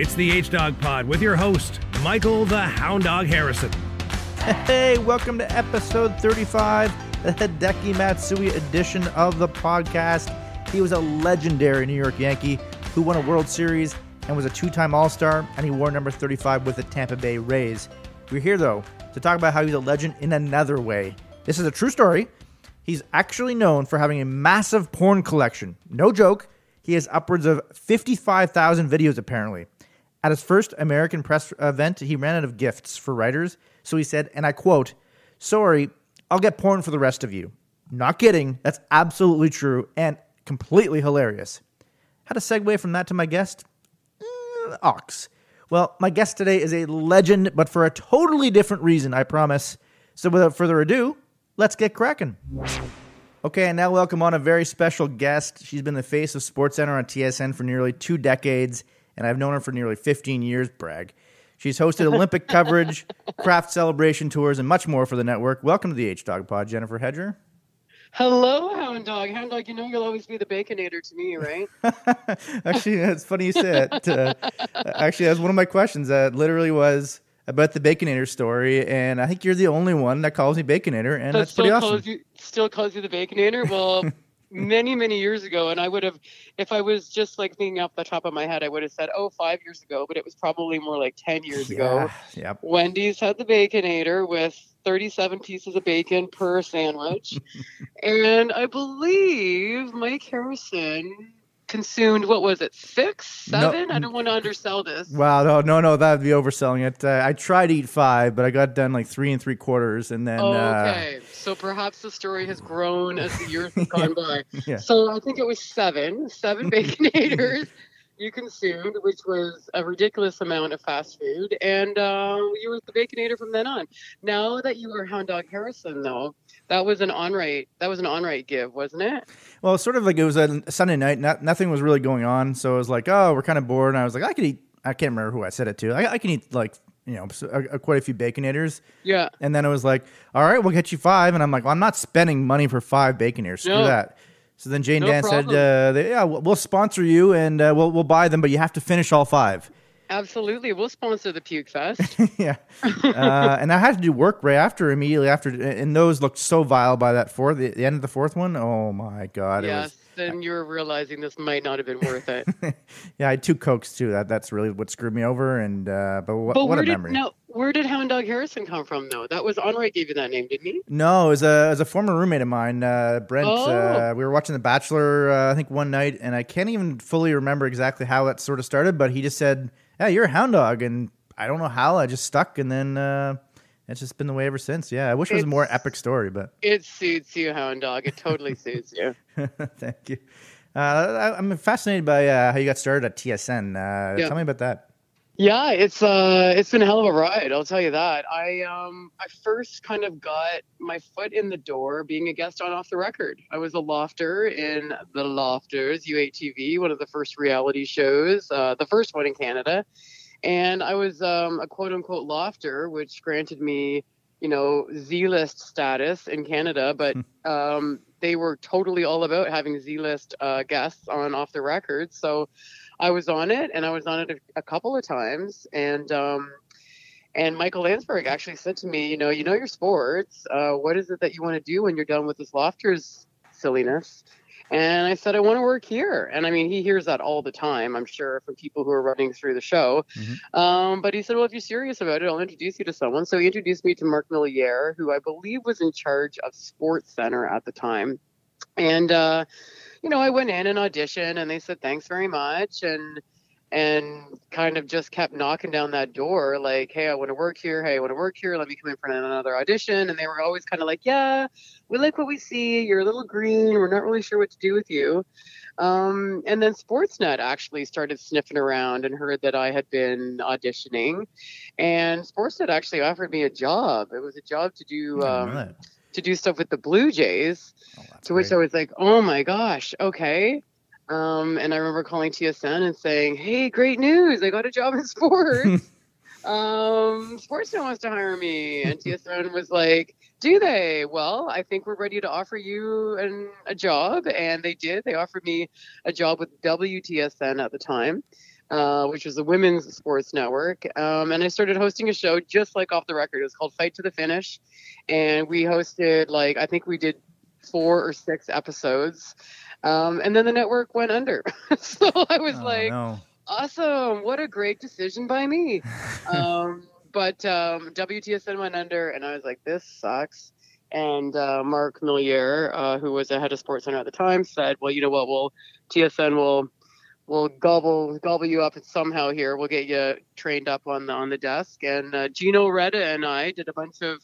It's the H Dog Pod with your host, Michael the Hound Dog Harrison. Hey, welcome to episode 35, the Hideki Matsui edition of the podcast. He was a legendary New York Yankee who won a World Series and was a two time All Star, and he wore number 35 with the Tampa Bay Rays. We're here, though, to talk about how he's a legend in another way. This is a true story. He's actually known for having a massive porn collection. No joke. He has upwards of 55,000 videos, apparently. At his first American press event, he ran out of gifts for writers, so he said, and I quote, Sorry, I'll get porn for the rest of you. Not kidding. That's absolutely true and completely hilarious. How to segue from that to my guest? Eh, ox. Well, my guest today is a legend, but for a totally different reason, I promise. So without further ado, let's get cracking. Okay, and now welcome on a very special guest. She's been the face of SportsCenter on TSN for nearly two decades, and I've known her for nearly 15 years. Brag. She's hosted Olympic coverage, Kraft celebration tours, and much more for the network. Welcome to the H Dog Pod, Jennifer Hedger. Hello, Hound Dog. Hound Dog, you know you'll always be the Baconator to me, right? actually, it's funny you say it. Uh, actually, that's one of my questions. That literally was about the Baconator story, and I think you're the only one that calls me Baconator, and That that's pretty awesome. you still calls you the Baconator. Well, many many years ago, and I would have, if I was just like thinking off the top of my head, I would have said, oh, five years ago, but it was probably more like ten years ago. Yep. Wendy's had the Baconator with 37 pieces of bacon per sandwich, and I believe Mike Harrison consumed what was it, six, No. seven? I don't want to undersell this. Wow, no, no, no, that would be overselling it. Uh, I tried to eat five, but I got done like three and three quarters, and then Oh, uh, okay. so perhaps the story has grown as the years have gone by. Yeah. So I think it was seven, seven baconators you consumed, which was a ridiculous amount of fast food, and uh, you were the baconator from then on. Now that you are Hound Dog Harrison, though, that was an Onrait. That was an Onrait give, wasn't it? well, sort of like it was a Sunday night. Not, nothing was really going on, so I was like, oh, we're kind of bored. And I was like, I could eat. I can't remember who I said it to. I, I can eat like you know a, a- quite a few baconators. Yeah. And then it was like, all right, we'll get you five. And I'm like, well, I'm not spending money for five baconators. Screw No. that. So then Jane No Dan problem. said, uh, they, yeah, we'll, sponsor you and uh, we'll we'll buy them, but you have to finish all five. Absolutely. We'll sponsor the Puke Fest. yeah. Uh, and I had to do work right after, immediately after, and those looked so vile by that fourth, the, the end of the fourth one. Oh my god! It yes. Then you were realizing this might not have been worth it. yeah, I had two cokes too. That that's really what screwed me over. And uh, but what, But what a did memory. no? Where did Hound Dog Harrison come from, though? That was Onrait gave you that name, didn't he? No, it was a, it was a former roommate of mine, uh, Brent. Oh. Uh, we were watching The Bachelor, uh, I think, one night, and I can't even fully remember exactly how that sort of started, but he just said, Yeah, you're a hound dog. And I don't know how, I just stuck, and then uh, it's just been the way ever since. Yeah, I wish it was a more epic story, but It suits you, Hound Dog. It totally suits you. thank you. Uh, I, I'm fascinated by uh, how you got started at TSN. Uh, Yeah. Tell me about that. Yeah, it's uh, it's been a hell of a ride. I'll tell you that. I um, I first kind of got my foot in the door being a guest on Off the Record. I was a lofter in the Lofters U8TV, one of the first reality shows, uh, the first one in Canada, and I was um, a quote unquote lofter, which granted me, you know, Z-list status in Canada, but um, they were totally all about having Z-list uh, guests on Off the Record, so. I was on it, and I was on it a, a couple of times, and um, and Michael Landsberg actually said to me, you know, you know your sports. Uh, what is it that you want to do when you're done with this lofters silliness? And I said, I want to work here. And I mean, he hears that all the time, I'm sure, from people who are running through the show. Mhm. Um, but he said, well, if you're serious about it, I'll introduce you to someone. So he introduced me to Mark Milliere, who I believe was in charge of Sports Center at the time. And, uh, you know, I went in and auditioned, and they said, thanks very much. And, and kind of just kept knocking down that door like hey i want to work here. Hey i want to work here. Let me come in for another audition. And they were always kind of like yeah we like what we see. You're a little green. We're not really sure what to do with you. Um, and then sportsnet actually started sniffing around and heard that i had been auditioning. And sportsnet actually offered me a job. It was a job to do I didn't know um, to do stuff with the blue jays Oh, to which great. I was like, oh my gosh, okay. Um, and I remember calling TSN and saying, hey, great news. I got a job in sports. um, Sportsnet wants to hire me. And TSN was like, do they? Well, I think we're ready to offer you an, a job. And they did. They offered me a job with WTSN at the time. uh, which was the women's sports network. Um, and I started hosting a show just like off the record. It was called Fight to the Finish. And we hosted, like, I think we did four or six episodes. Um, and then the network went under. so I was Oh, like, no. awesome. What a great decision by me. um, but um, WTSN went under, and I was like, this sucks. And uh, Mark Milliere, uh, who was the head of Sports Center at the time, said, well, you know what? We'll TSN will will gobble gobble you up somehow here. We'll get you trained up on the on the desk. And uh, Gino Reda and I did a bunch of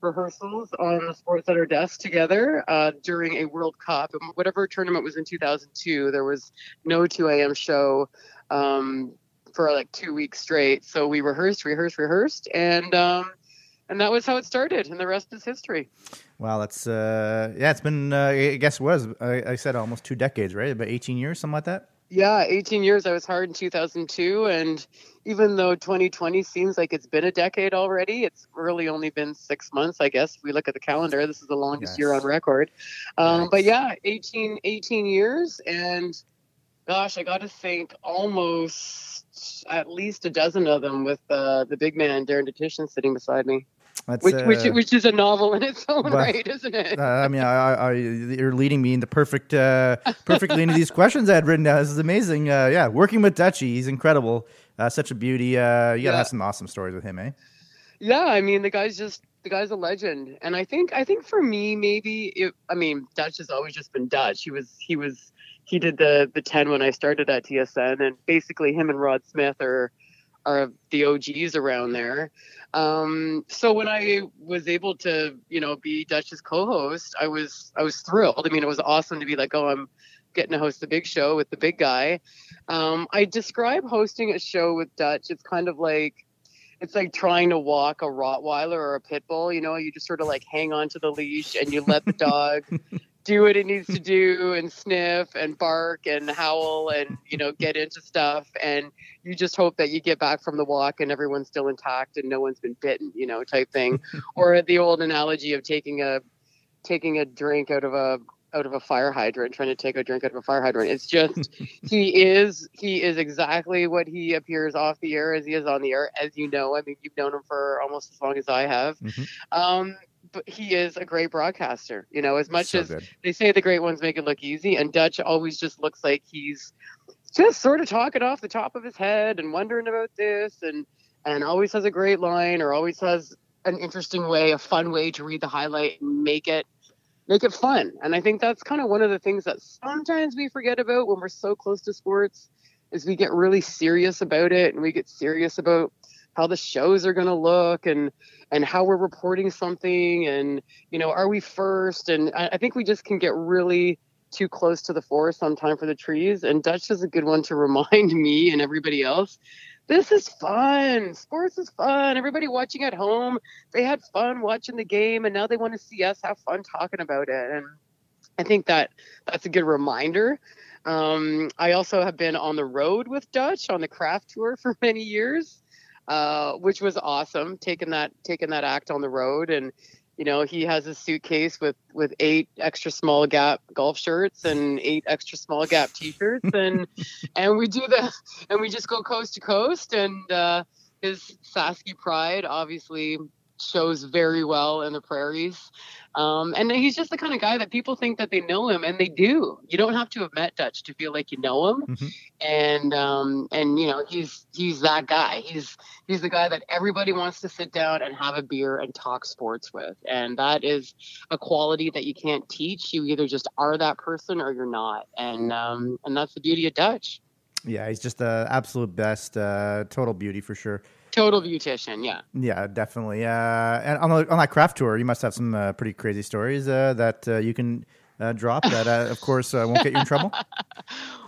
rehearsals on the Sports Center desk together uh, during a World Cup. And whatever tournament was in 2002, there was no 2 a.m. show um, for like two weeks straight. So we rehearsed, rehearsed, rehearsed, and um, and that was how it started. And the rest is history. Wow, that's uh, yeah. It's been uh, I guess it was I, I said almost two decades, right? About eighteen years, something like that. Yeah, 18 years. I was hired in 2002, and even though 2020 seems like it's been a decade already, it's really only been six months, I guess. If we look at the calendar, this is the longest year on record. Um, but yeah, 18, 18 years, and gosh, I got to think almost at least a dozen of them with uh, the big man Darren Dutchyshen sitting beside me, That's which which uh, which is a novel in its own but- right, isn't it? uh, I mean, I, I, I, you're leading me into perfect, uh, perfectly into these questions I had written down. This is amazing. Uh, yeah, working with Dutchy, he's incredible. Uh, such a beauty. Uh, you gotta Yeah. have some awesome stories with him, eh? Yeah, I mean the guy's just the guy's a legend, and I think I think for me maybe it, I mean Dutch has always just been Dutch. He was he was he did the the ten when I started at TSN, and basically him and Rod Smith are are the OGs around there. Um, so when I was able to you know be Dutch's co-host, I was I was thrilled. I mean it was awesome to be like oh I'm getting to host the big show with the big guy. Um, I describe hosting a show with Dutch. It's kind of like it's like trying to walk a Rottweiler or a pit bull. You know, you just sort of like hang on to the leash and you let the dog do what it needs to do and sniff and bark and howl and you know get into stuff. And you just hope that you get back from the walk and everyone's still intact and no one's been bitten you know type thing. Or the old analogy of taking a taking a drink out of a out of a fire hydrant trying to take a drink out of a fire hydrant. It's just he is he is exactly what he appears off the air as he is on the air as you know. I mean you've known him for almost as long as i have. Mhm. um but he is a great broadcaster you know as much So as good. they say the great ones make it look easy and dutch always just looks like he's just sort of talking off the top of his head and wondering about this and and always has a great line or always has an interesting way a fun way to read the highlight and make it make it fun and i think that's kind of one of the things that sometimes we forget about when we're so close to sports is we get really serious about it and we get serious about how the shows are going to look and and how we're reporting something and you know are we first? And I, I think we just can get really too close to the forest on time for the trees and dutch is a good one to remind me and everybody else. This is fun. Sports is fun. Everybody watching at home they had fun watching the game and now they want to see us have fun talking about it. And i think that that's a good reminder. Um, i also have been on the road with dutch on the Kraft tour for many years uh, which was awesome taking that taking that act on the road. And you know he has a suitcase with with eight extra small gap golf shirts and eight extra small gap t-shirts. And and we do the and we just go coast to coast. And uh his Sasky pride obviously shows very well in the prairies. Um, and he's just the kind of guy that people think that they know him, and they do. You don't have to have met Dutch to feel like you know him. Mhm. And um, and you know he's he's that guy. He's he's the guy that everybody wants to sit down and have a beer and talk sports with. And that is a quality that you can't teach. You either just are that person or you're not. And um, and that's the beauty of Dutch. Yeah, he's just the absolute best. Uh, total beauty for sure. Total beautician, yeah. Yeah, definitely. Uh, and on, the, on that Kraft tour, you must have some uh, pretty crazy stories uh, that uh, you can uh, drop. That, uh, of course, uh, won't get you in trouble.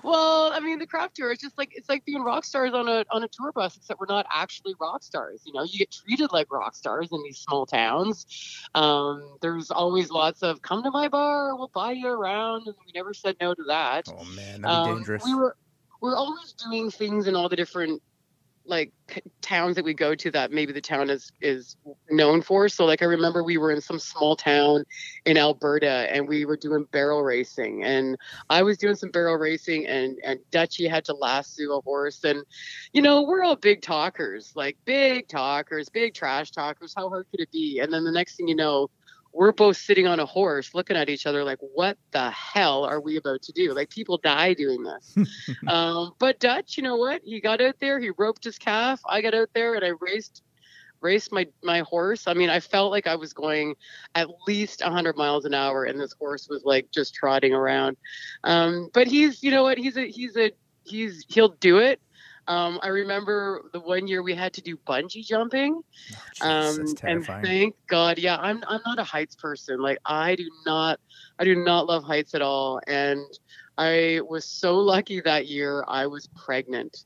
Well, I mean, the Kraft tour is just like it's like being rock stars on a on a tour bus, except we're not actually rock stars. You know, you get treated like rock stars in these small towns. Um, there's always lots of come to my bar, we'll buy you around, and we never said no to that. Oh man, that'd be Um, dangerous. We were we're always doing things in all the different like towns that we go to that maybe the town is is known for. So like I remember we were in some small town in Alberta and we were doing barrel racing. And I was doing some barrel racing and and Dutchy had to lasso a horse. And you know we're all big talkers like big talkers big trash talkers. How hard could it be? And then the next thing you know we're both sitting on a horse looking at each other like what the hell are we about to do? Like people die doing this. Um, but dutch you know what? He got out there he roped his calf. I got out there and i raced raced my my horse. I mean i felt like i was going at least 100 miles an hour and this horse was like just trotting around. Um, but he's you know what? He's a he's a he's he'll do it um, I remember the one year we had to do bungee jumping, Oh, jeez, that's um, and thank God, yeah, I'm I'm not a heights person. Like I do not, I do not love heights at all. And I was so lucky that year. I was pregnant,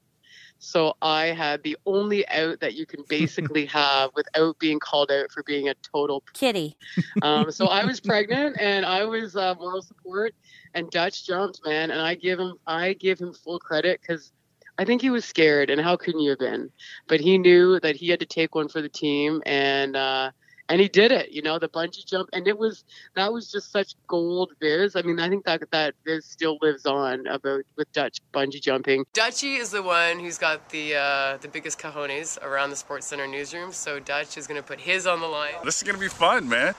so I had the only out that you can basically have without being called out for being a total Kitty. um, so I was pregnant and I was uh, moral support and Dutch jumped, man. And I give him, I give him full credit because I think he was scared and how couldn't you have been? But he knew that he had to take one for the team and, uh, and he did it, you know, the bungee jump. And it was, that was just such gold viz. I mean, I think that that viz still lives on about with Dutch bungee jumping. Dutchy is the one who's got the, uh, the biggest cojones around the Sports Center newsroom. So Dutch is going to put his on the line. This is gonna be fun, man.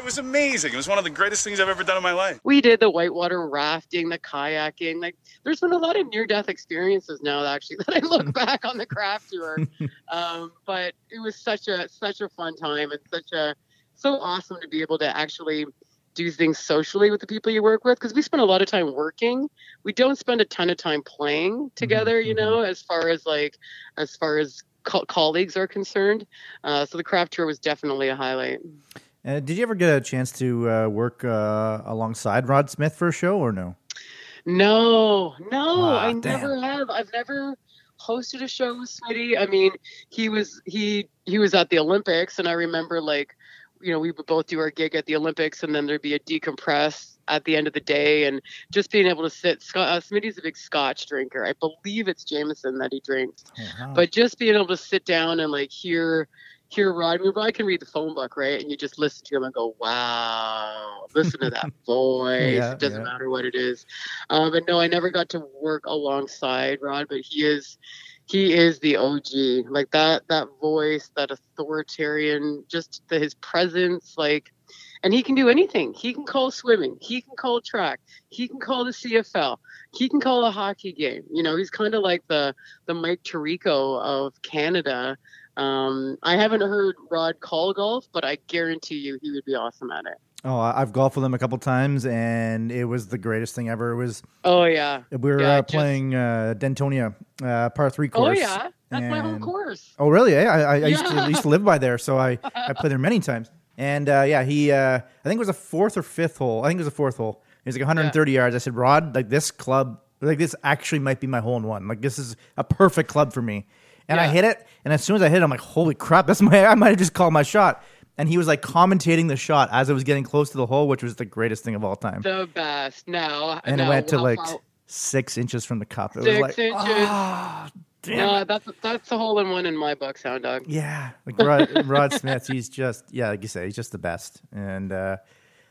It was amazing. It was one of the greatest things I've ever done in my life. we did the whitewater rafting, the kayaking. Like, there's been a lot of near-death experiences now, actually, that I look back on the Kraft tour. um, but it was such a such a fun time and such a so awesome to be able to actually do things socially with the people you work with because we spend a lot of time working. We don't spend a ton of time playing together, you know, as far as like as far as co- colleagues are concerned. Uh, so the Kraft tour was definitely a highlight. Uh, did you ever get a chance to uh, work uh, alongside Rod Smith for a show or no? No, no, Ah, I damn. never have. I've never hosted a show with Smitty. I mean, he was he he was at the Olympics, and I remember like, you know, we would both do our gig at the Olympics, and then there'd be a decompress at the end of the day, and just being able to sit. Scott, uh, Smitty's a big Scotch drinker. I believe it's Jameson that he drinks, Oh, wow. but just being able to sit down and like hear hear Rod. I mean, I can read the phone book, right? And you just listen to him and go, "Wow, listen to that voice." Yeah, it doesn't yeah. matter what it is. Um, but no, I never got to work alongside Rod, but he is he is the OG. Like that that voice, that authoritarian, just the, his presence, like. And he can do anything. He can call swimming. He can call track. He can call the CFL. He can call a hockey game. You know, he's kind of like the the Mike Tirico of Canada. Um, I haven't heard Rod call golf, but I guarantee you he would be awesome at it. oh, I've golfed with him a couple times, and it was the greatest thing ever. It was Oh yeah. we were Yeah, uh, just- playing uh, Dentonia uh, par three Oh course. Oh yeah. That's my home course. Oh, really? Eh? I, I, I used to Yeah. I used to live by there, so I I played there many times. And uh, yeah, he uh, I think it was a fourth or fifth hole. I think it was a fourth hole. It was like 130 yards. I said, Rod, like this club, like this actually might be my hole in one. Like this is a perfect club for me. And I hit it, and as soon as I hit it, I'm like, holy crap, that's my. I might have just called my shot. And he was like commentating the shot as it was getting close to the hole, which was the greatest thing of all time. The best. No. and now, it went to like six inches from the cup. It Six was like, inches. ah, damn. No, that's that's the hole in one in my book, Hound Dog. Yeah, like Rod, Rod Smith, he's just yeah, like you say, he's just the best. And uh,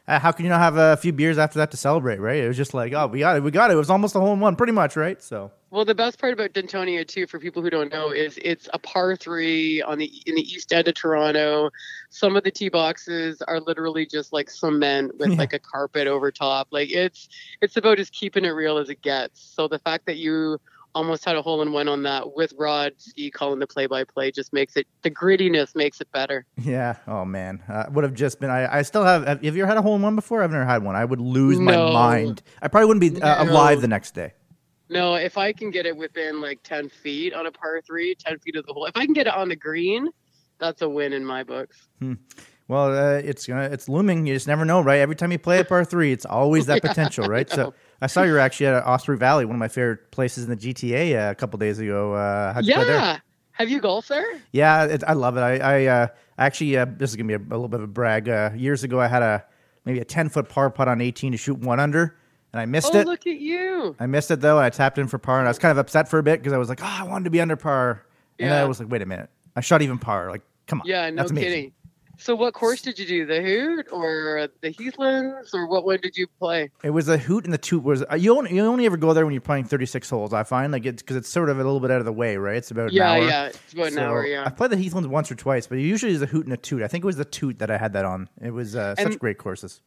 uh, how can you not have a few beers after that to celebrate, right? It was just like, oh, we got it, we got it. It was almost a hole in one, pretty much, right? So Well, the best part about Dentonia too, for people who don't know, is it's a par three on the in the east end of Toronto. Some of the tee boxes are literally just like cement with Yeah. like a carpet over top. Like it's it's about as keeping it real as it gets. So the fact that you almost had a hole in one on that with Rod Ski calling the play by play just makes it the grittiness makes it better. yeah, oh man, uh, would have just been. I, I still have. Have you ever had a hole in one before? I've never had one. I would lose my mind. I probably wouldn't be uh, No. alive the next day. No, if I can get it within like ten feet on a par three, ten feet of the hole, if I can get it on the green, that's a win in my books. Well, uh, it's gonna it's looming. You just never know, right? Every time you play a par three, it's always that potential, right? So I saw you were actually at Osprey Valley, one of my favorite places in the GTA, uh, a couple days ago. Uh, how'd you play there? Yeah. Have you golfed there? Yeah, it, I love it. I, I uh, actually, uh, this is gonna be a, a little bit of a brag. Uh, years ago, I had a maybe a ten foot par putt on eighteen to shoot one under, and I missed oh, it. look at you. I missed it though. and I tapped in for par, and I was kind of upset for a bit because I was like, "Oh, I wanted to be under par," and then I was like, "Wait a minute, I shot even par." Like, come on, Yeah, no kidding. So, what course did you do? The Hoot or the Heathlands, or what one did you play? It was the hoot and the toot was uh, you only you only ever go there when you're playing 36 holes. I find like it's because it's sort of a little bit out of the way, right? It's about Yeah, an hour. yeah, it's about an So, hour. Yeah, I've played the Heathlands once or twice, but usually it's a hoot and a toot. I think it was the toot that I had that on. It was uh, such And- great courses.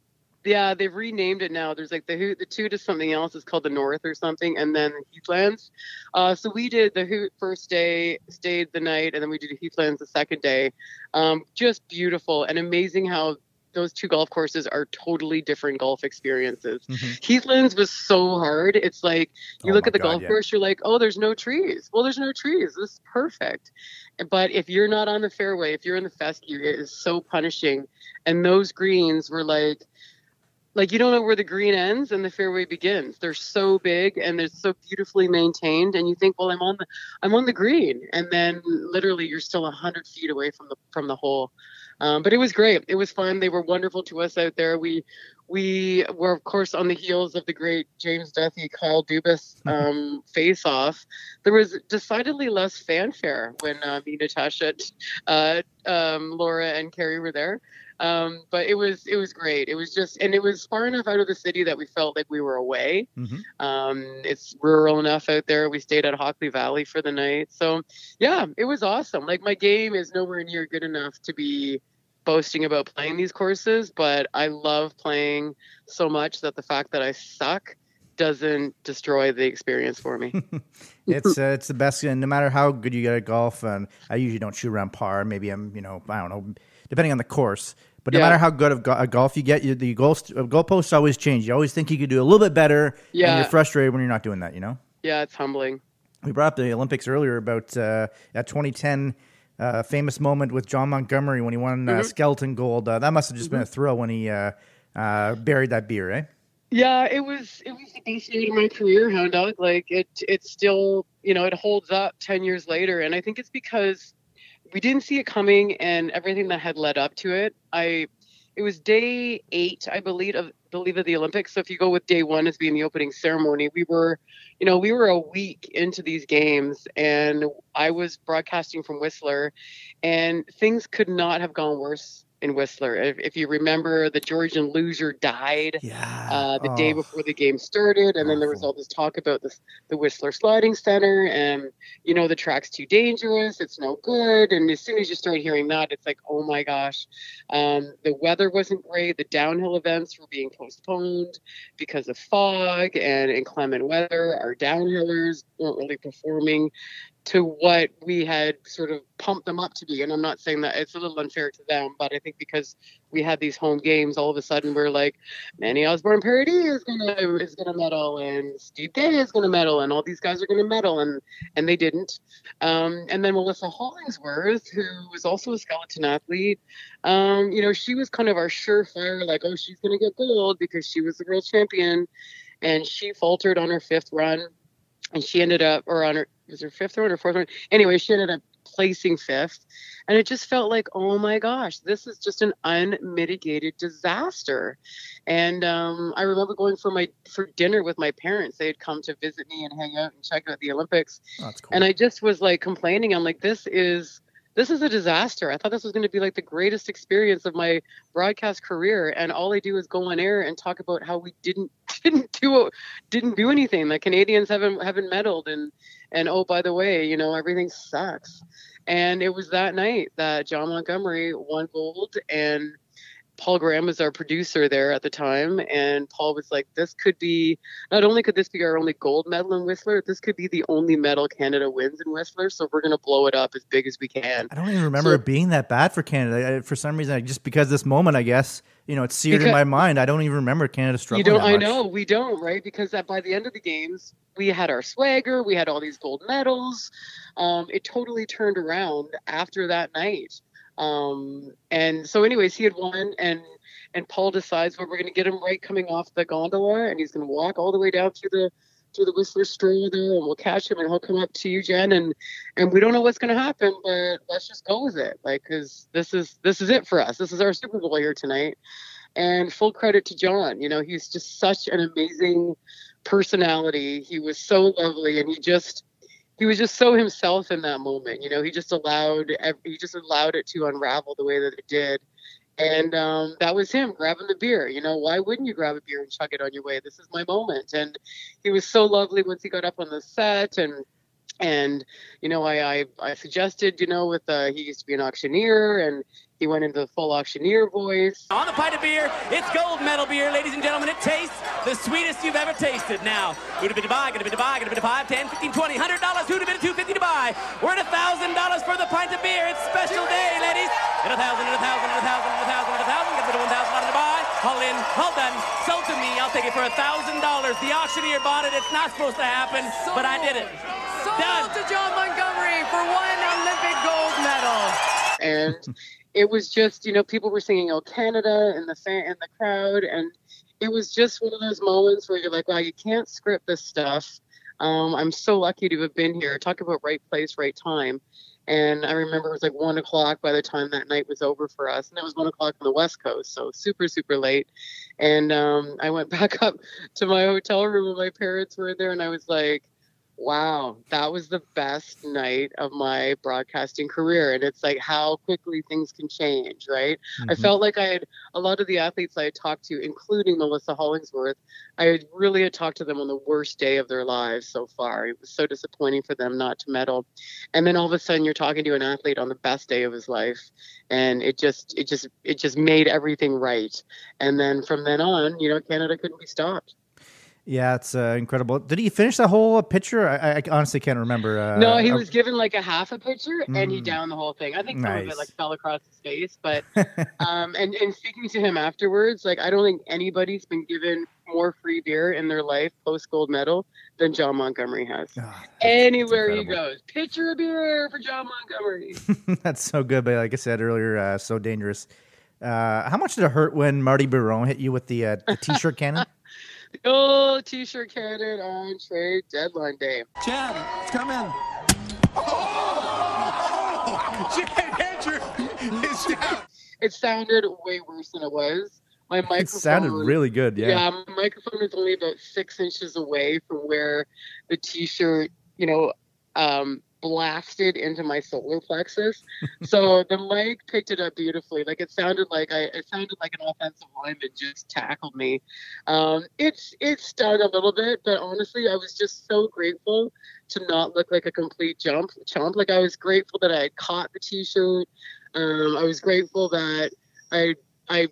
Yeah. They've renamed it now. There's like the Hoot, the Toot is something else. It's called the North or something, and then the Heathlands. Uh, so we did the Hoot first day, stayed the night, and then we did Heathlands the second day. Um, just beautiful and amazing how those two golf courses are totally different golf experiences. Mhm. Heathlands was so hard. It's like you Oh look at the God, golf yeah. course, you're like, oh, there's no trees. Well, there's no trees. This is perfect. But if you're not on the fairway, if you're in the fescue, it is so punishing. And those greens were like, like you don't know where the green ends and the fairway begins. They're so big and they're so beautifully maintained. And you think, well, I'm on the, I'm on the green, and then literally you're still a hundred feet away from the from the hole. Um, but it was great. It was fun. They were wonderful to us out there. We we were of course on the heels of the great James Duthie Kyle Dubas um, face off. There was decidedly less fanfare when uh, me, Natasha, uh, um, Laura, and Carrie were there. Um, but it was it was great. It was just and it was far enough out of the city that we felt like we were away. Mhm. Um, it's rural enough out there. We stayed at Hockley Valley for the night. So yeah, it was awesome. Like my game is nowhere near good enough to be boasting about playing these courses, but I love playing so much that the fact that I suck doesn't destroy the experience for me. it's uh, it's the best. And no matter how good you get at golf, and I usually don't shoot around par. Maybe I'm you know I don't know, depending on the course. But no Yeah. matter how good of go- a golf you get, you, the goal uh, goalposts always change. You always think you could do a little bit better, and you're frustrated when you're not doing that. You know. yeah, it's humbling. We brought up the Olympics earlier about uh, that 2010 uh, famous moment with Jon Montgomery when he won Mm-hmm. uh, skeleton gold. Uh, that must have just been a thrill when he uh, uh, buried that beer, eh? Yeah, it was it was the best year of my career, Hound Dog. Like it it still you know, it holds up ten years later. And I think it's because we didn't see it coming and everything that had led up to it. I it was day eight, I believe of believe of the Olympics. So if you go with day one as being the opening ceremony, we were you know, we were a week into these games and I was broadcasting from Whistler and things could not have gone worse in Whistler. If, if you remember the Georgian luger died Yeah. uh, the day Oh. before the game started, and then there was all this talk about this, the Whistler Sliding Center, and you know the track's too dangerous, it's no good. And as soon as you start hearing that, it's like, oh my gosh, um, the weather wasn't great. The downhill events were being postponed because of fog and inclement weather. Our downhillers weren't really performing to what we had sort of pumped them up to be. And I'm not saying that it's a little unfair to them, but I think because we had these home games, all of a sudden we're like, Manny Osborne Paradis is gonna is gonna medal, and Steve Day is gonna medal, and all these guys are gonna medal, and and they didn't. Um, and then Melissa Hollingsworth, who was also a skeleton athlete, um, you know, she was kind of our surefire, like, oh, she's gonna get gold because she was the world champion, and she faltered on her fifth run, and she ended up, or on her was her fifth run or fourth run. Anyway, she ended up placing fifth. And it just felt like, oh my gosh, this is just an unmitigated disaster. And um, I remember going for my for dinner with my parents. They had come to visit me and hang out and check out the Olympics. Oh, that's cool. And I just was like complaining. I'm like, this is this is a disaster. I thought this was going to be like the greatest experience of my broadcast career, and all I do is go on air and talk about how we didn't didn't do didn't do anything. The Canadians haven't haven't medaled, and and oh by the way, you know everything sucks. And it was that night that Jon Montgomery won gold, and Paul Graham was our producer there at the time, and Paul was like, "This could be not only could this be our only gold medal in Whistler, this could be the only medal Canada wins in Whistler. So we're gonna blow it up as big as we can." I don't even remember So- it being that bad for Canada. I, for some reason, I, just because this moment, I guess, you know, it's seared in my mind. I don't even remember Canada You struggling. don't. that I know we don't, right? Because that by the end of the games, we had our swagger, we had all these gold medals. Um, it totally turned around after that night. Um, and so, anyways, he had won, and and Paul decides, well, we're going to get him right coming off the gondola, and he's going to walk all the way down through the through the Whistler Stroll there, and we'll catch him, and he'll come up to you, Jen, and and we don't know what's going to happen, but let's just go with it, like, because this is this is it for us. This is our Super Bowl here tonight. And full credit to Jon. You know, he's just such an amazing personality. He was so lovely, and he just he was just so himself in that moment. You know, he just allowed he just allowed it to unravel the way that it did. And um, that was him grabbing the beer. You know, why wouldn't you grab a beer and chug it on your way? This is my moment. And he was so lovely once he got up on the set and and you know I, I i, suggested you know with uh, he used to be an auctioneer and he went into the full auctioneer voice. On the pint of beer, it's gold medal beer, ladies and gentlemen. It tastes the sweetest you've ever tasted. Now, who'd have been to buy? Gonna be to buy? Gonna be to buy? 10, 15, 20, 100 dollars. Who'd have been to 250 to buy? We're at a thousand dollars for the pint of beer. It's special day, ladies. And a thousand, and a thousand, and a thousand, and a thousand, and a thousand. Get rid of one thousand dollars to buy. All in, all done. Sold to me. I'll take it for a thousand dollars. The auctioneer bought it. It's not supposed to happen, but I did it. Sold to Jon Montgomery for one Olympic gold medal. And it was just you know people were singing "Oh Canada" in the fan in the crowd, and it was just one of those moments where you're like, wow, you can't script this stuff. Um, I'm so lucky to have been here. Talk about right place, right time. And I remember it was like one o'clock by the time that night was over for us, and it was one o'clock on the West Coast, so super super late. And um, I went back up to my hotel room, and my parents were there, and I was like, wow, that was the best night of my broadcasting career. And it's like how quickly things can change, right? Mm-hmm. I felt like I had a lot of the athletes I had talked to, including Melissa Hollingsworth, I had really had talked to them on the worst day of their lives so far. It was so disappointing for them not to medal. And then all of a sudden you're talking to an athlete on the best day of his life. And it just it just it just made everything right. And then from then on, you know, Canada couldn't be stopped. Yeah, it's uh, incredible. Did he finish the whole uh, picture? I, I honestly can't remember. Uh, no, he was given like a half a picture, and he mm. downed the whole thing. I think some nice. of it like fell across his face, but um, and and speaking to him afterwards, like I don't think anybody's been given more free beer in their life post gold medal than Jon Montgomery has. Oh, Anywhere he goes, pitcher of beer for Jon Montgomery. that's so good, but like I said earlier, uh, so dangerous. Uh, how much did it hurt when Marty Biron hit you with the, uh, the t-shirt cannon? The old t-shirt cannon on trade deadline day. Chad, come in. Oh, Chad Andrew is down. It sounded way worse than it was. My microphone it sounded really good. Yeah. Yeah, my microphone is only about six inches away from where the t-shirt, you know, um, blasted into my solar plexus. so the mic picked it up beautifully. Like it sounded like I it sounded like an offensive lineman that just tackled me. Um, it's it stung a little bit, but honestly, I was just so grateful to not look like a complete jump chump. Like I was grateful that I had caught the t-shirt. Um, I was grateful that I I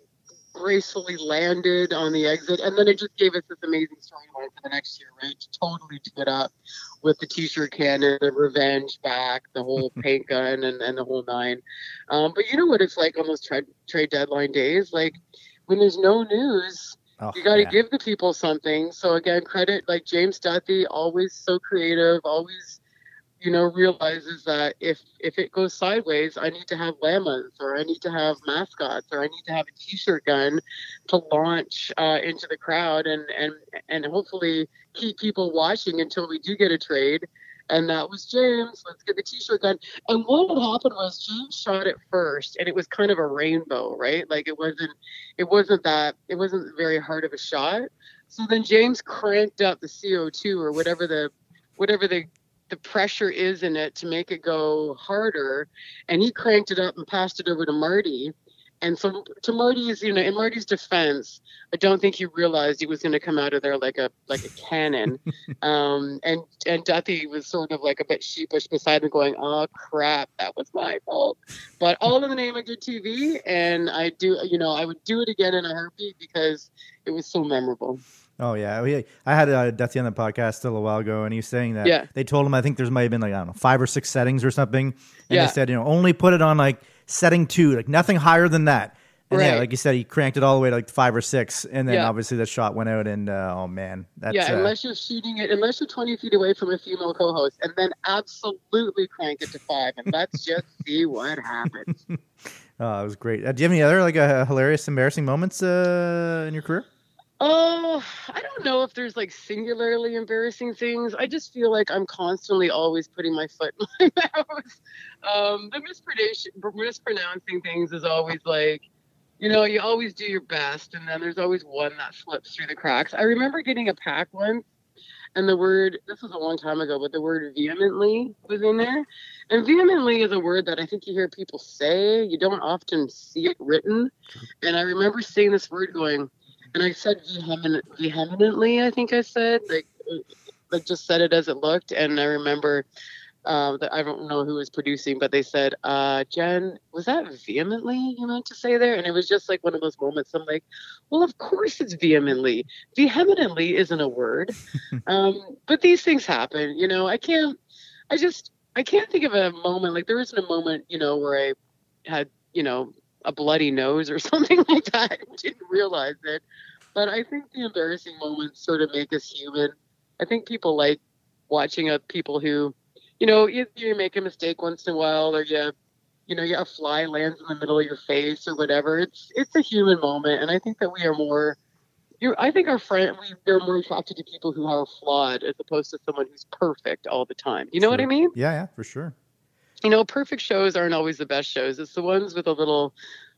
gracefully landed on the exit, and then it just gave us this amazing storyline for the next year, right? To totally do it up with the t-shirt cannon, the revenge back, the whole paint gun, and, and the whole nine. Um, but you know what it's like on those trade trade deadline days, like when there's no news. Oh, you got to yeah. give the people something. So again, credit like James Duthie, always so creative, always you know, realizes that if if it goes sideways, I need to have llamas, or I need to have mascots, or I need to have a T-shirt gun to launch uh, into the crowd and and and hopefully keep people watching until we do get a trade. And that was James. Let's get the T-shirt gun. And what had happened was James shot it first, and it was kind of a rainbow, right? Like it wasn't, it wasn't that, it wasn't very hard of a shot. So then James cranked up the CO2 or whatever the whatever the the pressure is in it to make it go harder. And he cranked it up and passed it over to Marty. And so to Marty's, you know, in Marty's defense, I don't think he realized he was going to come out of there like a like a cannon. um, and and Duthie was sort of like a bit sheepish beside him, going, "Oh crap, that was my fault." But all in the name of good TV, and I do, you know, I would do it again in a heartbeat because it was so memorable. Oh yeah, I had uh, Duthie on the podcast still a while ago, and he was saying that yeah. they told him I think there's might have been like I don't know five or six settings or something, and yeah. they said you know only put it on like setting two, like nothing higher than that. And right. yeah, like you said, he cranked it all the way to like five or six, and then yeah. obviously the shot went out, and uh, oh man, that's yeah. Uh, unless you're shooting it, unless you're 20 feet away from a female co-host, and then absolutely crank it to five, and let's just see what happens. oh, it was great. Uh, do you have any other like uh, hilarious, embarrassing moments uh, in your career? Oh, I don't know if there's like singularly embarrassing things. I just feel like I'm constantly always putting my foot in my mouth. Um, the mispronouncing, mispronouncing things is always like, you know, you always do your best, and then there's always one that slips through the cracks. I remember getting a pack once, and the word this was a long time ago, but the word vehemently was in there. And vehemently is a word that I think you hear people say. You don't often see it written. And I remember seeing this word going, and I said vehement, vehemently. I think I said like, like just said it as it looked. And I remember uh, that I don't know who was producing, but they said, uh, Jen, was that vehemently you meant to say there? And it was just like one of those moments. I'm like, well, of course it's vehemently. Vehemently isn't a word. um, but these things happen, you know. I can't, I just, I can't think of a moment like there isn't a moment, you know, where I had, you know, a bloody nose or something like that. I didn't realize it. But I think the embarrassing moments sort of make us human. I think people like watching uh, people who you know, you, you make a mistake once in a while, or you, you know, you, a fly lands in the middle of your face or whatever. It's it's a human moment, and I think that we are more. You're, I think our friend we are more attracted to people who are flawed as opposed to someone who's perfect all the time. You know Sure. what I mean? Yeah, yeah, for sure. You know, perfect shows aren't always the best shows. It's the ones with a little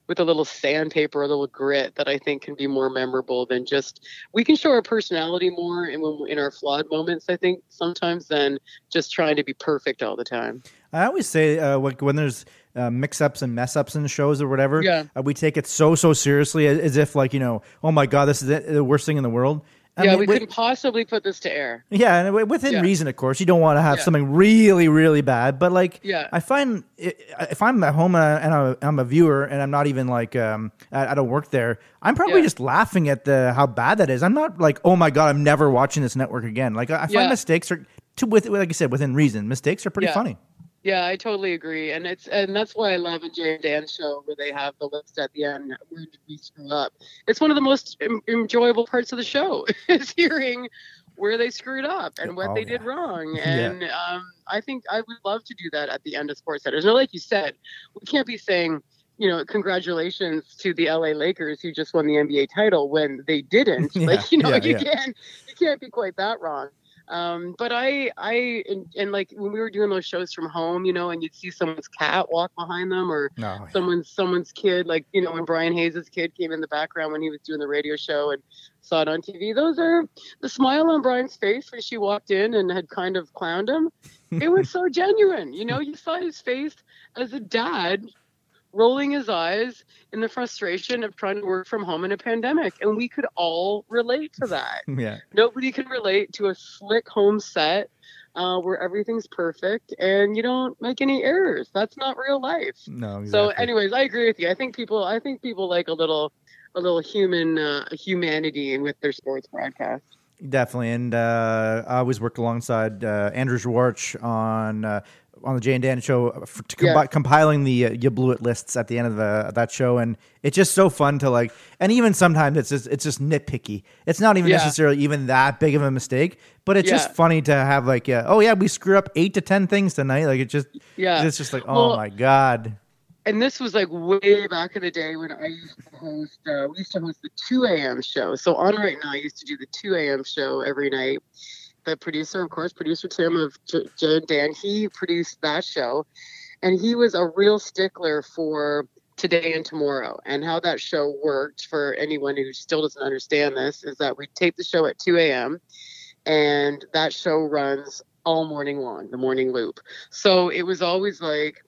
with a little sandpaper, a little grit that I think can be more memorable than just we can show our personality more and when in our flawed moments, I think sometimes than just trying to be perfect all the time. I always say uh, like when there's uh, mix-ups and mess-ups in shows or whatever, Yeah. uh, we take it so so seriously as, as if like you know, oh my god, this is it, the worst thing in the world. I yeah, mean, we wi- couldn't possibly put this to air. Yeah, and within Yeah. reason, of course. You don't want to have Yeah. something really, really bad, but like, Yeah. I find if I'm at home and, I, I'm a viewer and I'm not even like, um, I, don't work there, I'm probably Yeah. just laughing at the how bad that is. I'm not like, oh my god, I'm never watching this network again. Like, I, I find mistakes are to with like I said within reason. Mistakes are pretty funny. Yeah, I totally agree, and it's and that's why I love a Jay and Dan show where they have the list at the end. Where did we screw up? It's one of the most em- enjoyable parts of the show is hearing where they screwed up and what Oh, they did yeah. wrong. Yeah. And um, I think I would love to do that at the end of Sports Centers. Now, like you said, we can't be saying. You know, congratulations to the LA Lakers who just won the NBA title when they didn't. Yeah, like, you know, yeah, you yeah. can't you can't be quite that wrong. Um, but I, I, and, and like when we were doing those shows from home, you know, and you'd see someone's cat walk behind them or No, someone's someone's kid, like you know, when Brian Hayes's kid came in the background when he was doing the radio show and saw it on TV. Those are the smile on Brian's face when she walked in and had kind of clowned him. It was so genuine, you know. You saw his face as a dad rolling his eyes in the frustration of trying to work from home in a pandemic, and we could all relate to that yeah, nobody can relate to a slick home set uh, where everything's perfect and you don't make any errors. That's not real life. no. Exactly. So, anyways, I agree with you. I think people, I think people like a little, a little human uh, humanity with their sports broadcast. Definitely, and uh, I always worked alongside uh, Andrew Schwartz on uh, on the Jay and Dan show for, to Yeah. compiling the uh, you blew it lists at the end of the, that show, and it's just so fun to like. And even sometimes it's just it's just nitpicky. It's not even Yeah. necessarily even that big of a mistake, but it's just funny to have like, uh, oh yeah, we screw up eight to ten things tonight. Like it just Yeah. it's just like, oh Well, my god. and this was like way back in the day when I used to host. Uh, we used to host the 2 a.m. show. So on right now, I used to do the 2 a.m. show every night. The producer, of course, producer Tim of J- and Dan, he produced that show, and he was a real stickler for today and tomorrow and how that show worked. For anyone who still doesn't understand this, is that we tape the show at 2 a.m. and that show runs all morning long, the morning loop. So it was always like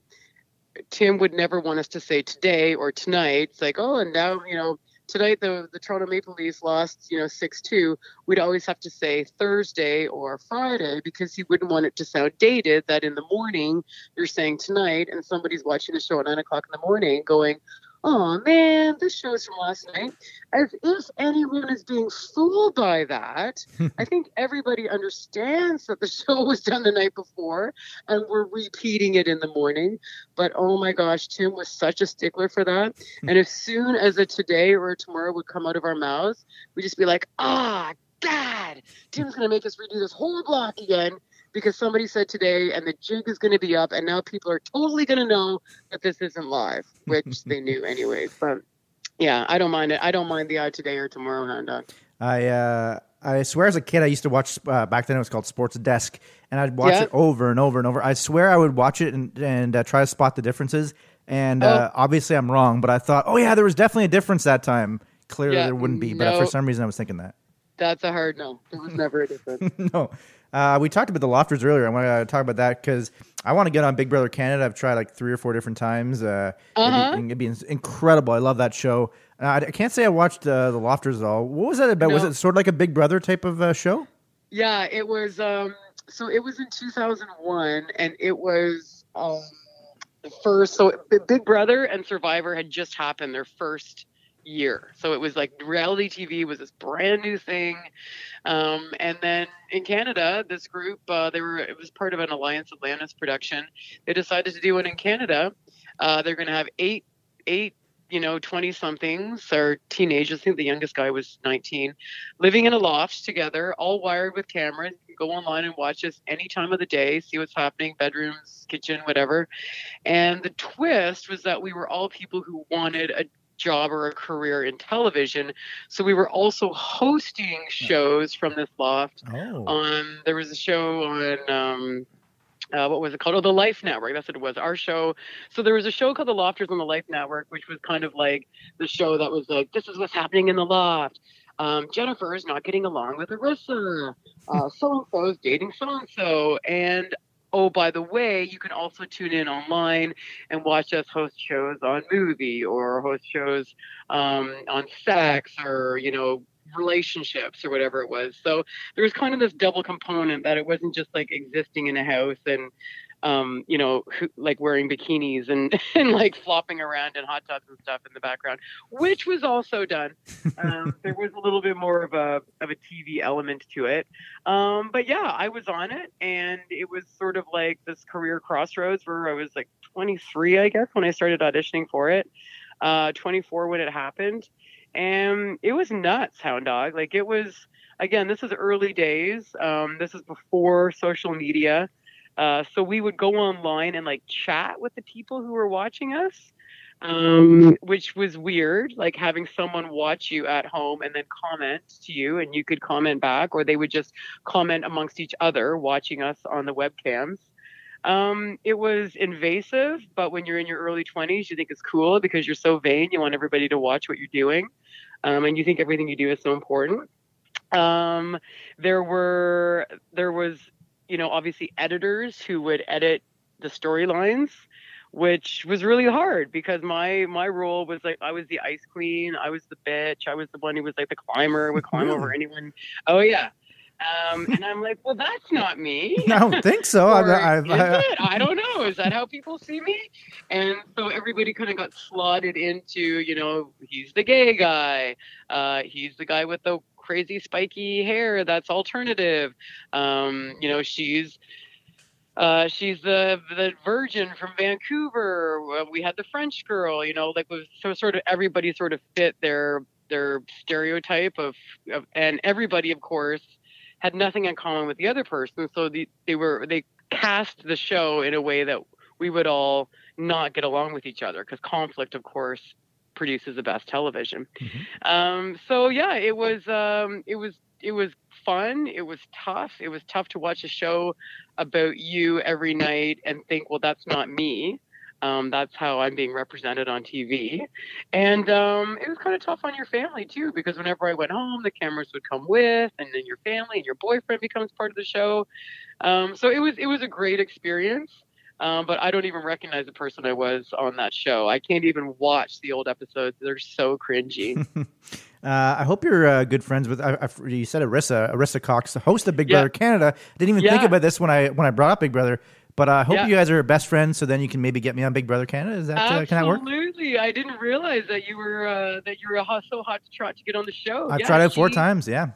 Tim would never want us to say today or tonight. It's like, oh, and now, you know, tonight the, the Toronto Maple Leafs lost, you know, 6 2. We'd always have to say Thursday or Friday because he wouldn't want it to sound dated that in the morning you're saying tonight and somebody's watching the show at 9 o'clock in the morning going, oh man, this show's from last night. As if anyone is being fooled by that. I think everybody understands that the show was done the night before and we're repeating it in the morning. But oh my gosh, Tim was such a stickler for that. and as soon as a today or a tomorrow would come out of our mouths, we'd just be like, ah, God, Tim's going to make us redo this whole block again because somebody said today and the jig is going to be up. And now people are totally going to know that this isn't live, which they knew anyways. But yeah, I don't mind it. I don't mind the eye today or tomorrow hand on. I uh, I swear as a kid I used to watch uh, back then it was called Sports Desk and I'd watch it over and over and over. I swear I would watch it and and uh, try to spot the differences And uh, Oh. obviously, I'm wrong, but I thought, oh yeah, there was definitely a difference that time. Clearly, Yeah, there wouldn't be, but no. for some reason, I was thinking that. That's a hard no. There was never a difference. no. Uh, we talked about the lofters earlier. I want to talk about that because I want to get on Big Brother Canada. I've tried like three or four different times. Uh, Uh-huh. it'd, be, it'd be incredible. I love that show. Uh, I can't say I watched uh, the lofters at all. What was that about? Was it sort of like a Big Brother type of uh, show? Yeah, it was. Um, so it was in 2001, and it was um, the first. So Big Brother and Survivor had just happened their first year. So it was like reality TV was this brand new thing. Um, and then in Canada, this group, uh, they were it was part of an Alliance Atlantis production. They decided to do it in Canada. Uh, they're going to have eight eight you know 20 somethings or teenagers i think the youngest guy was 19 living in a loft together all wired with cameras you can go online and watch us any time of the day see what's happening bedrooms kitchen whatever and the twist was that we were all people who wanted a job or a career in television so we were also hosting shows from this loft Oh, on there was a show on um uh, what was it called? Oh, the Life Network. That's what it was. Our show. So there was a show called The Lofters on the Life Network, which was kind of like the show that was like, this is what's happening in the loft. Um, Jennifer is not getting along with Arisa. Uh, so and so is dating so and so. And oh, by the way, you can also tune in online and watch us host shows on movie or host shows um, on sex or you know relationships or whatever it was. So there was kind of this double component that it wasn't just like existing in a house and um, you know, like wearing bikinis and, and like flopping around in hot tubs and stuff in the background, which was also done. Um, there was a little bit more of a of a TV element to it, um, but yeah, I was on it, and it was sort of like this career crossroads where I was like 23, I guess, when I started auditioning for it, uh, 24 when it happened, and it was nuts, Hound Dog. Like it was again, this is early days. Um, this is before social media. Uh, so we would go online and like chat with the people who were watching us, um, which was weird. Like having someone watch you at home and then comment to you, and you could comment back, or they would just comment amongst each other watching us on the webcams. Um, it was invasive, but when you're in your early 20s, you think it's cool because you're so vain. You want everybody to watch what you're doing, um, and you think everything you do is so important. Um, there were there was you know obviously editors who would edit the storylines which was really hard because my my role was like I was the ice queen, I was the bitch, I was the one who was like the climber, would climb over anyone. Oh yeah. Um, and I'm like, well, that's not me. I don't think so. I, I, it? I don't know. Is that how people see me? And so everybody kind of got slotted into, you know, he's the gay guy. Uh, he's the guy with the crazy spiky hair that's alternative. Um, you know, she's uh, she's the the virgin from Vancouver. We had the French girl. You know, like was so sort of everybody sort of fit their their stereotype of, of and everybody, of course, had nothing in common with the other person. So the, they were they cast the show in a way that we would all not get along with each other because conflict, of course, produces the best television. Um, so yeah, it was um, it was it was fun. It was tough. It was tough to watch a show about you every night and think, well, that's not me. Um, that's how I'm being represented on TV. And um, it was kind of tough on your family too, because whenever I went home, the cameras would come with, and then your family and your boyfriend becomes part of the show. Um, so it was it was a great experience. Um, but I don't even recognize the person I was on that show. I can't even watch the old episodes; they're so cringy. Uh, I hope you're uh, good friends with. I, I, you said Arisa, Arisa Cox, the host of Big Yeah. Brother Canada. I didn't even think about this when I when I brought up Big Brother. But uh, I hope Yeah. you guys are best friends, so then you can maybe get me on Big Brother Canada. Is that uh, can that work? Absolutely, I didn't realize that you were uh, that you were so hot to trot to get on the show. I've Yeah, tried it four she- times. Yeah.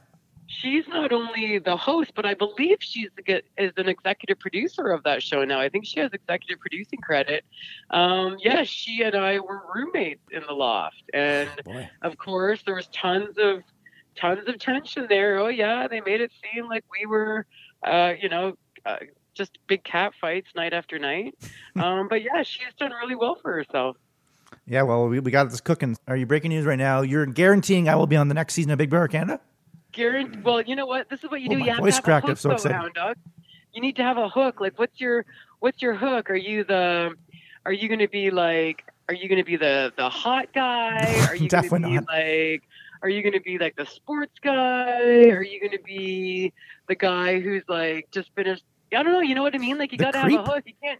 She's not only the host, but I believe she's the, is an executive producer of that show now. I think she has executive producing credit. Um, yeah, she and I were roommates in the loft, and Boy. of course there was tons of tons of tension there. Oh yeah, they made it seem like we were, uh, you know. Uh, just big cat fights night after night. Um, but yeah, she's done really well for herself. Yeah. Well, we, we got this cooking. Are you breaking news right now? You're guaranteeing I will be on the next season of Big Brother Canada. Guarantee. Well, you know what? This is what you Oh, do. my you have to have a hook, so though, hound dog. You need to have a hook. Like, what's your what's your hook? Are you the Are you going to be like? Are you going to be the the hot guy? Are you going to be not. like? Are you going to be like the sports guy? Are you going to be the guy who's like just finished? I don't know. You know what I mean? Like you got to have a hook. You can't.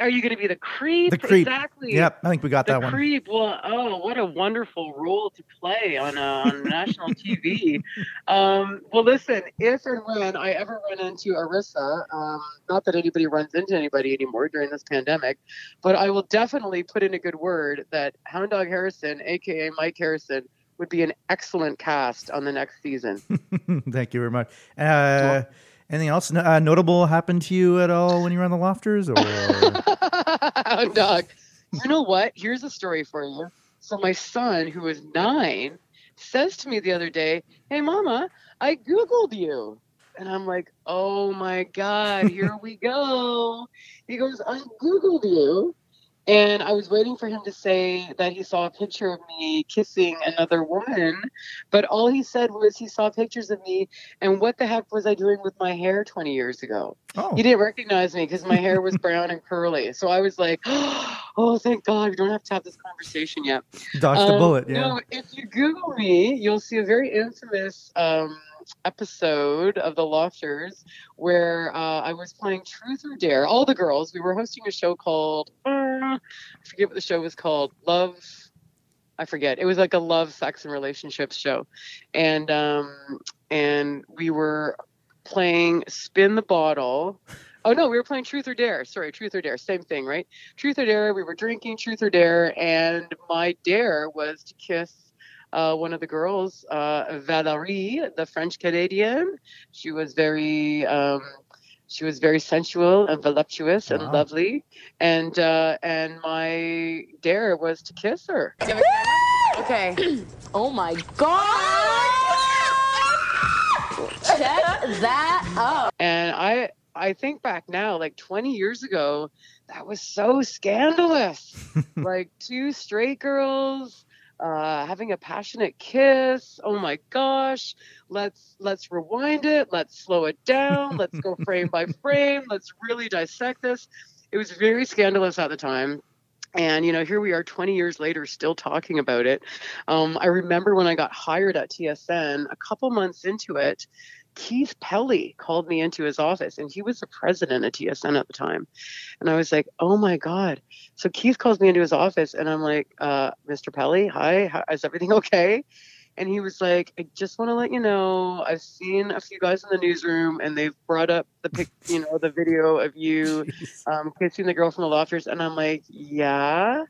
Are you going to be the creep? The creep. Exactly. Yep, I think we got The that one. creep. Well, oh, what a wonderful role to play on uh, on national TV. Um, well, listen, if and when I ever run into Arisa, um, not that anybody runs into anybody anymore during this pandemic, but I will definitely put in a good word that Hound Dog Harrison, aka Mike Harrison, would be an excellent cast on the next season. Thank you very much. Uh, anything else uh, notable happened to you at all when you were on the lofters? Or Hound Dog. You know what? Here's a story for you. So my son, who is nine, says to me the other day, "Hey, Mama, I googled you," and I'm like, "Oh my God, here we go." He goes, "I googled you." And I was waiting for him to say that he saw a picture of me kissing another woman, but all he said was he saw pictures of me and what the heck was I doing with my hair 20 years ago? oh, He didn't recognize me because my hair was brown and curly. So I was like, oh, thank God, we don't have to have this conversation yet. dodged the Um, bullet. Yeah. No, if you Google me, you'll see a very infamous um, episode of The Lofters where uh, I was playing Truth or Dare. All the girls, we were hosting a show called, uh, I forget what the show was called, Love. I forget. It was like a love, sex, and relationships show, and um, and we were playing Spin the Bottle. Oh no, we were playing Truth or Dare. Sorry, Truth or Dare, same thing, right? Truth or Dare. We were drinking Truth or Dare, and my dare was to kiss uh, one of the girls, uh, Valerie, the French Canadian. She was very, um, she was very sensual and voluptuous and Wow. lovely, and uh, and my dare was to kiss her. Okay. Oh my god! Check that out. And I I think back now, like 20 years ago, that was so scandalous. like two straight girls uh, having a passionate kiss. Oh my gosh. Let's let's rewind it. Let's slow it down. Let's go frame by frame. Let's really dissect this. It was very scandalous at the time. And you know, here we are 20 years later, still talking about it. Um, I remember when I got hired at TSN, a couple months into it, Keith Pelley called me into his office, and he was the president of TSN at the time. And I was like, "Oh my god!" So Keith calls me into his office, and I'm like, uh, "Mr. Pelley, hi, how, is everything okay?" And he was like, "I just want to let you know, I've seen a few guys in the newsroom, and they've brought up the pic, you know, the video of you um, kissing the girl from the lofters." And I'm like, "Yeah."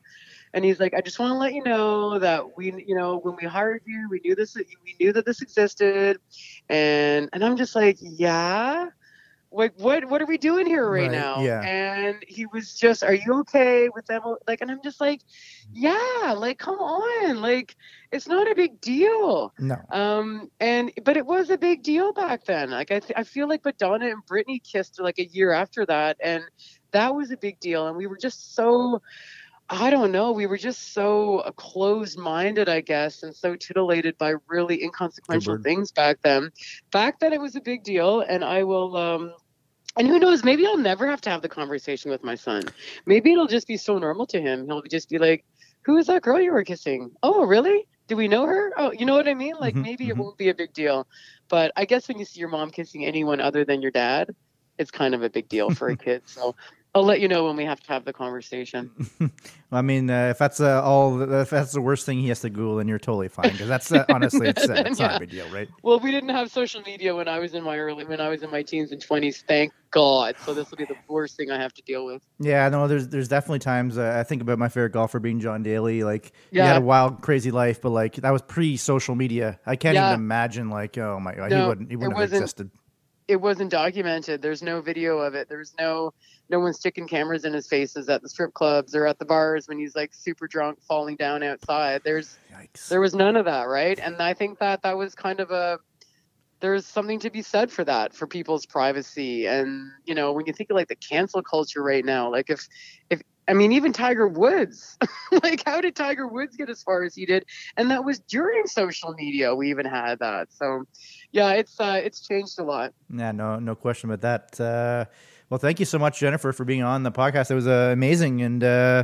And he's like, I just want to let you know that we, you know, when we hired you, we knew this, we knew that this existed, and and I'm just like, yeah, like what what are we doing here right, Right, now? yeah. And he was just, are you okay with them? Like, and I'm just like, yeah, like come on, like it's not a big deal. no. Um, and but it was a big deal back then. Like I, th- I feel like Madonna and Britney kissed like a year after that, and that was a big deal. And we were just so, I don't know, we were just so uh, closed-minded, I guess, and so titillated by really inconsequential things back then. Back then, it was a big deal, and I will. Um, and who knows? Maybe I'll never have to have the conversation with my son. Maybe it'll just be so normal to him. He'll just be like, "Who is that girl you were kissing? Oh, really? Do we know her? Oh, you know what I mean? Like Mhm, maybe it mhm. won't be a big deal, but I guess when you see your mom kissing anyone other than your dad, it's kind of a big deal for a kid. So I'll let you know when we have to have the conversation. I mean, uh, if that's uh, all, if that's the worst thing he has to Google, then you're totally fine. Because that's uh, honestly, it's, uh, it's not a big deal, right? Well, we didn't have social media when I was in my early, when I was in my teens and twenties. Thank God. So this will be the worst thing I have to deal with. Yeah, no, there's there's definitely times uh, I think about my favorite golfer being John Daly. Like he had a wild, crazy life, but like that was pre-social media. I can't Yeah. even imagine. Like, oh my god, he wouldn't he wouldn't have existed. it wasn't documented. There's no video of it. There's no no one sticking cameras in his faces at the strip clubs or at the bars when he's like super drunk falling down outside. There's Yikes. there was none of that, right? And I think that that was kind of a there's something to be said for that for people's privacy and you know when you think of like the cancel culture right now like if if I mean even Tiger Woods like how did Tiger Woods get as far as he did and that was during social media we even had that so yeah it's uh it's changed a lot Yeah, no, no question about that. Uh, Well, thank you so much, Jennifer, for being on the podcast. It was uh, amazing, and uh,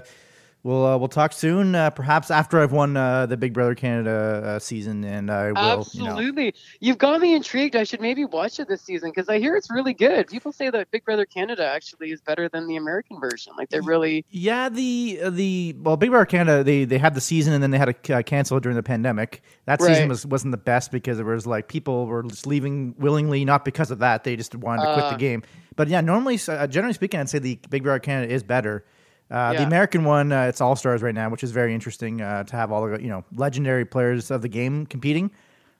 we'll uh, we'll talk soon. Uh, perhaps after I've won uh, the Big Brother Canada uh, season, and I will. You know, Absolutely. You've got me intrigued. I should maybe watch it this season because I hear it's really good. People say that Big Brother Canada actually is better than the American version. Like they're really yeah, the uh, the well, Big Brother Canada they they had the season, and then they had to uh, cancel it during the pandemic. That season was wasn't the best because it was like people were just leaving willingly, not because of that. They just wanted to quit the game. But yeah, normally, uh, generally speaking, I'd say the Big Brother Canada is better. Uh, The American one, uh, it's All Stars right now, which is very interesting uh, to have all the you know legendary players of the game competing.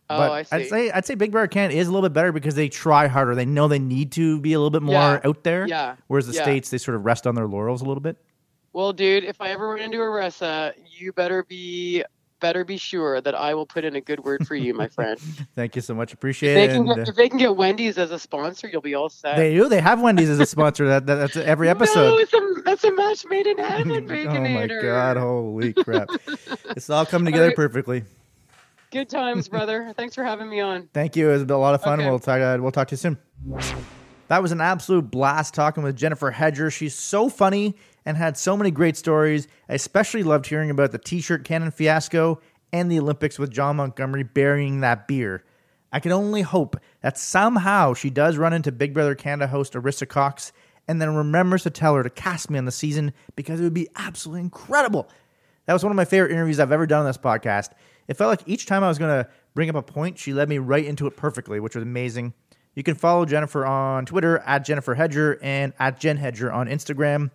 Oh, but I would say I'd say Big Brother Canada is a little bit better because they try harder. They know they need to be a little bit more Yeah. out there. Yeah. Whereas the Yeah. states they sort of rest on their laurels a little bit. well, dude. If I ever run into Arisa, you better be better be sure that I will put in a good word for you, my friend. Thank you so much. if, Appreciate they it. can and, get, if they can get Wendy's as a sponsor, you'll be all set. They do. They have Wendy's as a sponsor. That, that that's every episode. No, it's a, that's a match made in heaven, oh my god! Holy crap! it's all coming together right. perfectly. Good times, brother. Thanks for having me on. Thank you. It was a lot of fun. Okay. We'll talk. Uh, we'll talk to you soon. That was an absolute blast talking with Jennifer Hedger. She's so funny and had so many great stories. I especially loved hearing about the T-shirt cannon fiasco and the Olympics with Jon Montgomery burying that beer. I can only hope that somehow she does run into Big Brother Canada host Arisa Cox and then remembers to tell her to cast me on the season because it would be absolutely incredible. That was one of my favorite interviews I've ever done on this podcast. It felt like each time I was going to bring up a point, she led me right into it perfectly, which was amazing. You can follow Jennifer on Twitter at Jennifer Hedger and at Jen Hedger on Instagram.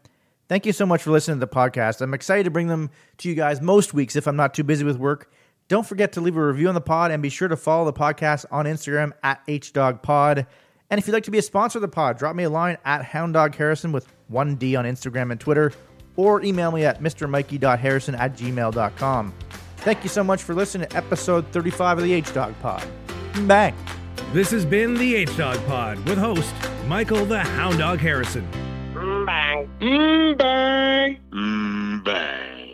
Thank you so much for listening to the podcast. I'm excited to bring them to you guys most weeks if I'm not too busy with work. Don't forget to leave a review on the pod and be sure to follow the podcast on Instagram at HDogPod. And if you'd like to be a sponsor of the pod, drop me a line at HoundDogHarrison with 1D on Instagram and Twitter, or email me at mrmikey.harrison at gmail.com. Thank you so much for listening to episode 35 of the H Dog Pod. Bang! This has been the H Dog Pod with host Michael the Hound Dog Harrison. Mm, bang.